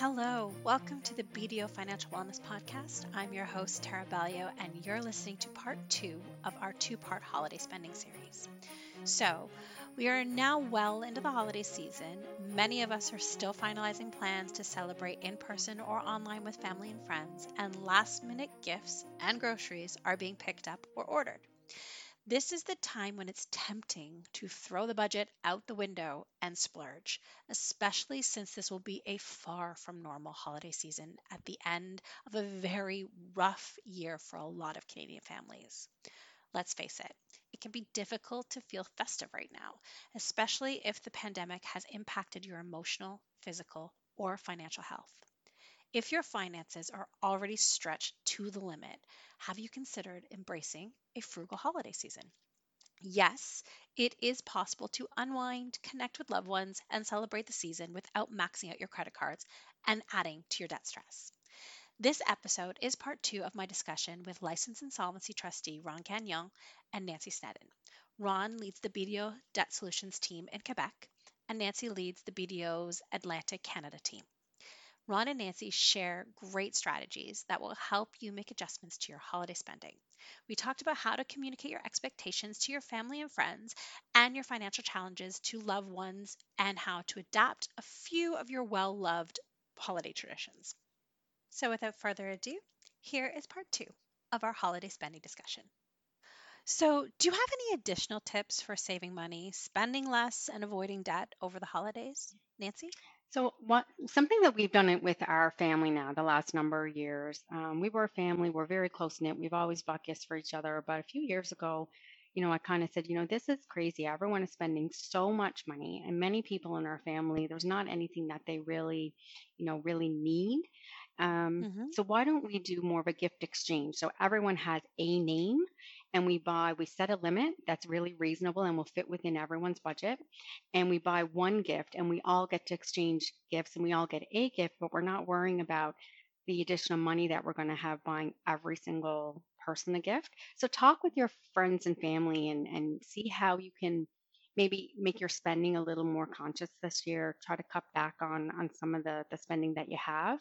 Hello, welcome to the BDO Financial Wellness Podcast. I'm your host, Tara Bellio, and you're listening to part two of our two part holiday spending series. So, we are now well into the holiday season. Many of us are still finalizing plans to celebrate in person or online with family and friends, and last minute gifts and groceries are being picked up or ordered. This is the time when it's tempting to throw the budget out the window and splurge, especially since this will be a far from normal holiday season at the end of a very rough year for a lot of Canadian families. Let's face it, it can be difficult to feel festive right now, especially if the pandemic has impacted your emotional, physical, or financial health. If your finances are already stretched to the limit, have you considered embracing a frugal holiday season? Yes, it is possible to unwind, connect with loved ones, and celebrate the season without maxing out your credit cards and adding to your debt stress. This episode is part two of my discussion with licensed insolvency trustee Ron Gagnon and Nancy Sneddon. Ron leads the BDO Debt Solutions team in Quebec, and Nancy leads the BDO's Atlantic Canada team. Ron and Nancy share great strategies that will help you make adjustments to your holiday spending. We talked about how to communicate your expectations to your family and friends and your financial challenges to loved ones and how to adapt a few of your well loved holiday traditions. So, without further ado, here is part two of our holiday spending discussion. So, do you have any additional tips for saving money, spending less, and avoiding debt over the holidays, Nancy? So, what something that we've done it with our family now the last number of years. Um, we were a family. We're very close knit. We've always bought gifts for each other. But a few years ago, you know, I kind of said, you know, this is crazy. Everyone is spending so much money, and many people in our family, there's not anything that they really, you know, really need. Um, Mm-hmm. so why don't we do more of a gift exchange? So everyone has a name and we buy, we set a limit that's really reasonable and will fit within everyone's budget. And we buy one gift and we all get to exchange gifts and we all get a gift, but we're not worrying about the additional money that we're going to have buying every single person a gift. So talk with your friends and family and, and see how you can maybe make your spending a little more conscious this year. Try to cut back on on some of the, the spending that you have.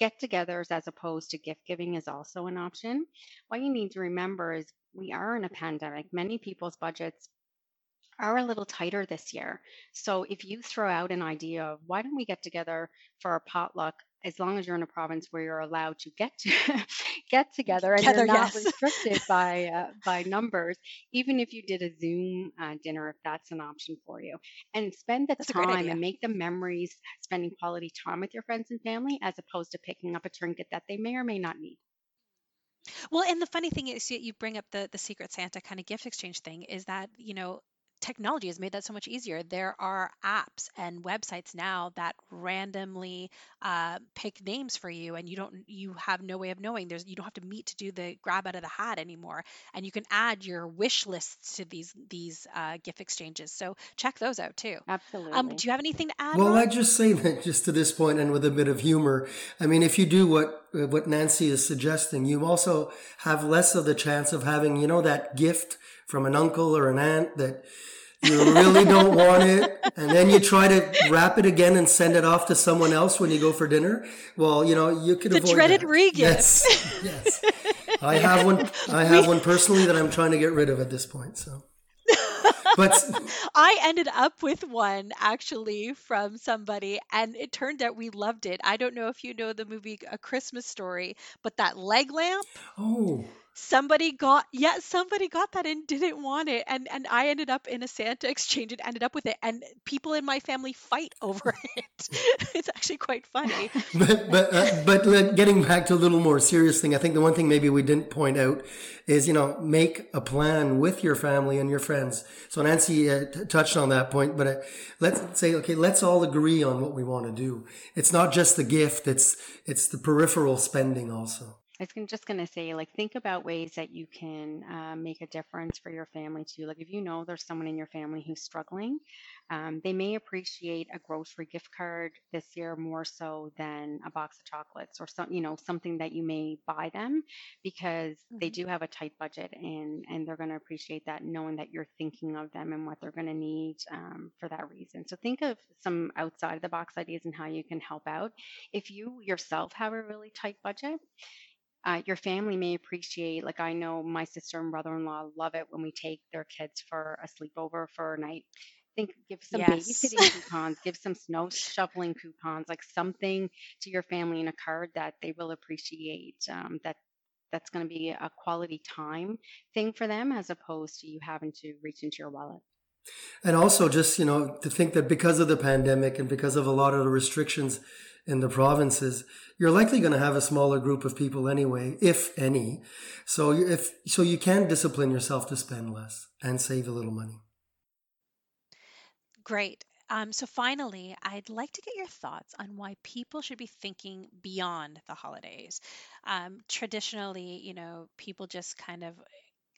Get togethers as opposed to gift giving is also an option. What you need to remember is we are in a pandemic. Many people's budgets are a little tighter this year. So if you throw out an idea of why don't we get together for a potluck as long as you're in a province where you're allowed to get to get together and Together, you're not yes. restricted by uh, by numbers even if you did a zoom uh, dinner if that's an option for you. And spend the That's time and make the memories spending quality time with your friends and family as opposed to picking up a trinket that they may or may not need. Well, and the funny thing is, you you bring up the the Secret Santa kind of gift exchange thing, is that, you know, technology has made that so much easier. There are apps and websites now that randomly uh, pick names for you, and you don't you have no way of knowing. There's you don't have to meet to do the grab out of the hat anymore, and you can add your wish lists to these these uh, gift exchanges. So check those out too. Um, absolutely do you have anything to add, Well, Ron? I just say that just to this point and with a bit of humor. I mean, if you do what uh, what Nancy is suggesting, you also have less of the chance of having, you know, that gift from an uncle or an aunt that you really don't want it, and then you try to wrap it again and send it off to someone else when you go for dinner. Well, you know, you could The avoid dreaded that. re-gift. Yes, yes. I have one. I have one personally that I'm trying to get rid of at this point. So, but I ended up with one actually from somebody, and it turned out we loved it. I don't know if you know the movie A Christmas Story, but that leg lamp, oh. Somebody got yeah, somebody got that and didn't want it, and and I ended up in a Santa exchange and ended up with it, and people in my family fight over it. it's actually quite funny. but but uh, but getting back to a little more serious thing, I think the one thing maybe we didn't point out is you know make a plan with your family and your friends. So Nancy uh, t- touched on that point, but uh, let's say okay, let's all agree on what we want to do. It's not just the gift; it's it's the peripheral spending also. I was just going to say, like, think about ways that you can uh, make a difference for your family too. Like, if you know there's someone in your family who's struggling, um, they may appreciate a grocery gift card this year more so than a box of chocolates or some, you know, something that you may buy them because they hmm do have a tight budget and and they're going to appreciate that, knowing that you're thinking of them and what they're going to need um, for that reason. So think of some outside of the box ideas and how you can help out. If you yourself have a really tight budget uh, your family may appreciate like i know my sister and brother-in-law love it when we take their kids for a sleepover for a night think give some Yes. babysitting coupons give some snow shoveling coupons like something to your family in a card that they will appreciate um, that that's going to be a quality time thing for them as opposed to you having to reach into your wallet And also, just, you know, to think that because of the pandemic and because of a lot of the restrictions in the provinces, you're likely going to have a smaller group of people anyway, if any. So if, so you can discipline yourself to spend less and save a little money. Great. Um, so finally, I'd like to get your thoughts on why people should be thinking beyond the holidays. Um, traditionally, you know, people just kind of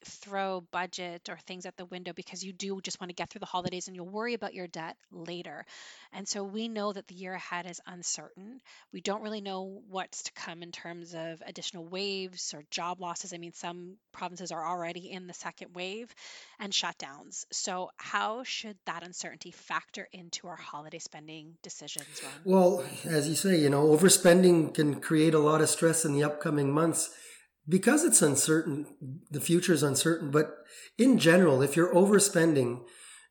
throw budget or things at the window because you do just want to get through the holidays and you'll worry about your debt later. And so we know that the year ahead is uncertain. We don't really know what's to come in terms of additional waves or job losses. I mean, some provinces are already in the second wave and shutdowns. So, how should that uncertainty factor into our holiday spending decisions, Ron? Well, as you say, you know, overspending can create a lot of stress in the upcoming months because it's uncertain, the future is uncertain. But in general, if you're overspending,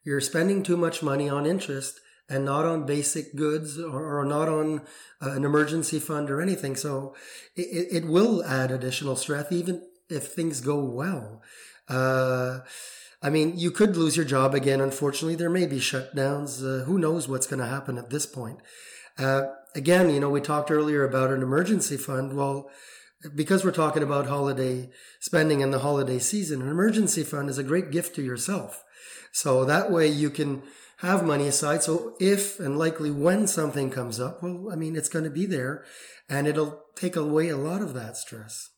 you're spending too much money on interest and not on basic goods or, not on uh, an emergency fund or anything. So it, it will add additional stress, even if things go well. Uh, I mean, you could lose your job again. Unfortunately, there may be shutdowns. Uh, who knows what's going to happen at this point? Uh, again, you know, we talked earlier about an emergency fund. Well, because we're talking about holiday spending and the holiday season, an emergency fund is a great gift to yourself. So that way you can have money aside. So if and likely when something comes up, well, I mean, it's going to be there and it'll take away a lot of that stress.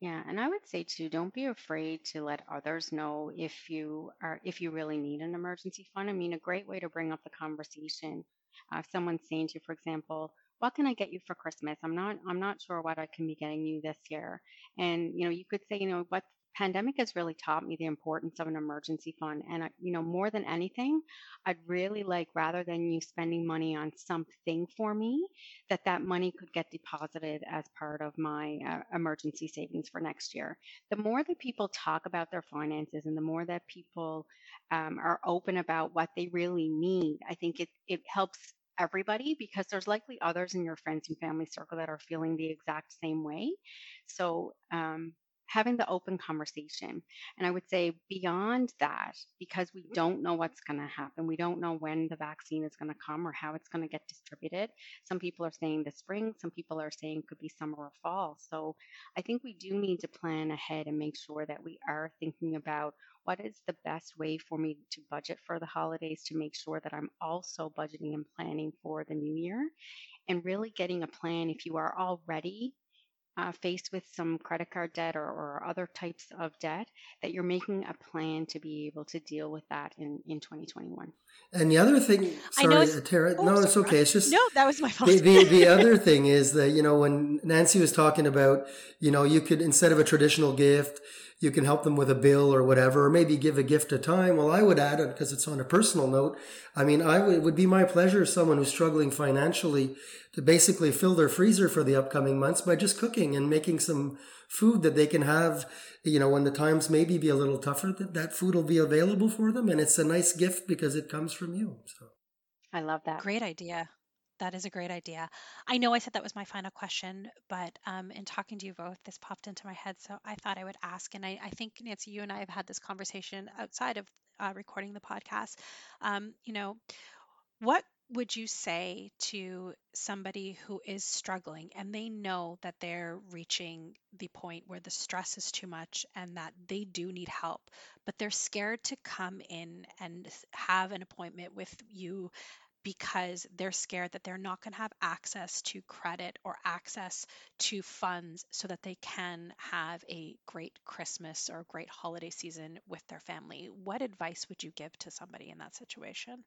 Yeah, and I would say too, don't be afraid to let others know if you are if you really need an emergency fund. I mean, a great way to bring up the conversation. Uh, if someone's saying to you, for example, what can I get you for Christmas? I'm not I'm not sure what I can be getting you this year. And you know, you could say, you know, what pandemic has really taught me the importance of an emergency fund. And you know, more than anything, I'd really like rather than you spending money on something for me, that that money could get deposited as part of my uh, emergency savings for next year. The more that people talk about their finances and the more that people um, are open about what they really need, I think it it helps everybody because there's likely others in your friends and family circle that are feeling the exact same way. So um, having the open conversation. And I would say beyond that, because we mm-hmm. don't know what's going to happen, we don't know when the vaccine is going to come or how it's going to get distributed. Some people are saying the spring, some people are saying could be summer or fall. So I think we do need to plan ahead and make sure that we are thinking about what is the best way for me to budget for the holidays to make sure that I'm also budgeting and planning for the new year and really getting a plan if you are already uh, faced with some credit card debt or, or other types of debt, that you're making a plan to be able to deal with that in, in 2021. And the other thing, sorry, uh, Tara, Oh, no, sorry, it's okay. It's just No, that was my fault. the, the, the other thing is that, you know, when Nancy was talking about, you know, you could, instead of a traditional gift, you can help them with a bill or whatever, or maybe give a gift a time. Well, I would add it because it's on a personal note. I mean, I would, it would be my pleasure, as someone who's struggling financially, to basically fill their freezer for the upcoming months by just cooking and making some food that they can have, you know, when the times maybe be a little tougher, that that food will be available for them. And it's a nice gift because it comes from you. So. I love that. Great idea. That is a great idea. I know I said that was my final question, but um, in talking to you both, this popped into my head. So I thought I would ask. And I, I think, Nancy, you and I have had this conversation outside of uh, recording the podcast. Um, you know, what would you say to somebody who is struggling and they know that they're reaching the point where the stress is too much and that they do need help, but they're scared to come in and have an appointment with you because they're scared that they're not going to have access to credit or access to funds so that they can have a great Christmas or a great holiday season with their family. What advice would you give to somebody in that situation?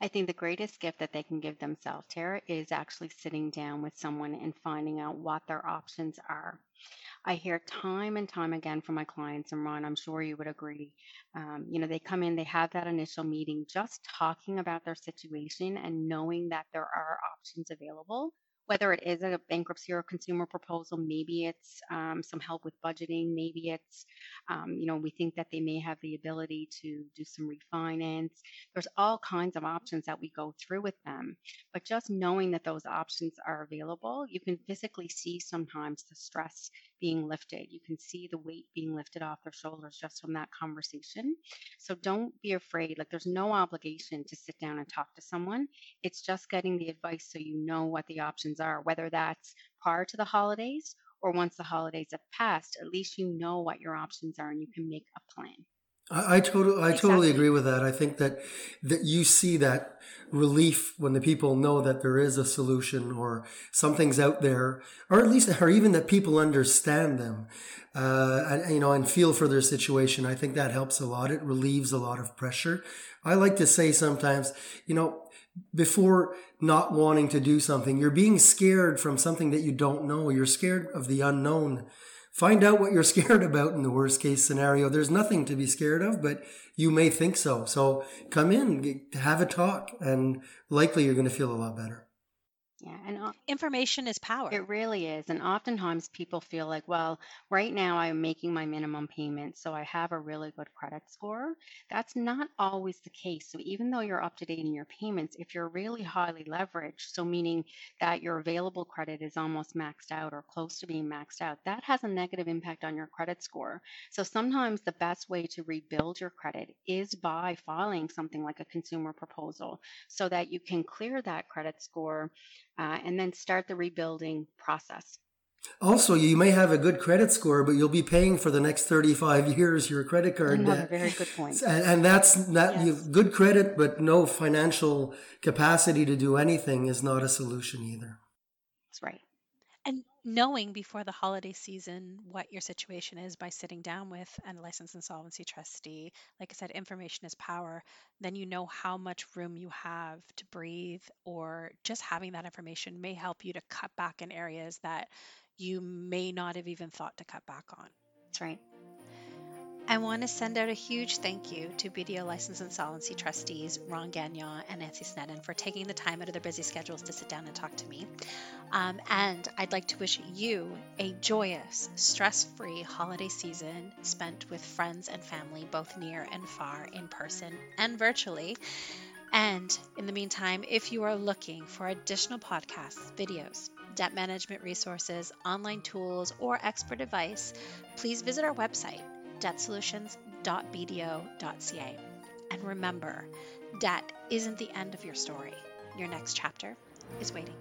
I think the greatest gift that they can give themselves, Tara, is actually sitting down with someone and finding out what their options are. I hear time and time again from my clients, and Ron, I'm sure you would agree. Um, you know, they come in, they have that initial meeting, just talking about their situation and knowing that there are options available whether it is a bankruptcy or a consumer proposal, maybe it's um, some help with budgeting, maybe it's, um, you know, we think that they may have the ability to do some refinance. There's all kinds of options that we go through with them. But just knowing that those options are available, you can physically see sometimes the stress being lifted. You can see the weight being lifted off their shoulders just from that conversation. So don't be afraid. Like there's no obligation to sit down and talk to someone. It's just getting the advice so you know what the options are, whether that's prior to the holidays or once the holidays have passed, at least you know what your options are and you can make a plan. I, I totally, I exactly. totally agree with that. I think that that you see that relief when the people know that there is a solution or something's out there, or at least, or even that people understand them, uh, and you know, and feel for their situation. I think that helps a lot. It relieves a lot of pressure. I like to say sometimes, you know, before not wanting to do something. You're being scared from something that you don't know. You're scared of the unknown. Find out what you're scared about in the worst case scenario. There's nothing to be scared of, but you may think so. So come in, have a talk, and likely you're going to feel a lot better. Yeah, and information is power. It really is. And oftentimes people feel like, well, right now I'm making my minimum payment, so I have a really good credit score. That's not always the case. So even though you're up to date in your payments, if you're really highly leveraged, so meaning that your available credit is almost maxed out or close to being maxed out, that has a negative impact on your credit score. So sometimes the best way to rebuild your credit is by filing something like a consumer proposal so that you can clear that credit score uh, and then start the rebuilding process. Also, you may have a good credit score, but you'll be paying for the next 35 years your credit card Another debt. very good point. And, and that's that yes. you good credit, but no financial capacity to do anything is not a solution either. That's right knowing before the holiday season what your situation is by sitting down with a licensed insolvency trustee, like I said, information is power, then you know how much room you have to breathe, or just having that information may help you to cut back in areas that you may not have even thought to cut back on. That's right. I want to send out a huge thank you to BDO Licensed Insolvency Trustees Ron Gagnon and Nancy Sneddon for taking the time out of their busy schedules to sit down and talk to me. Um, and I'd like to wish you a joyous, stress free holiday season spent with friends and family, both near and far, in person and virtually. And in the meantime, if you are looking for additional podcasts, videos, debt management resources, online tools, or expert advice, please visit our website debtsolutions.bdo.ca. And remember, debt isn't the end of your story. Your next chapter is waiting.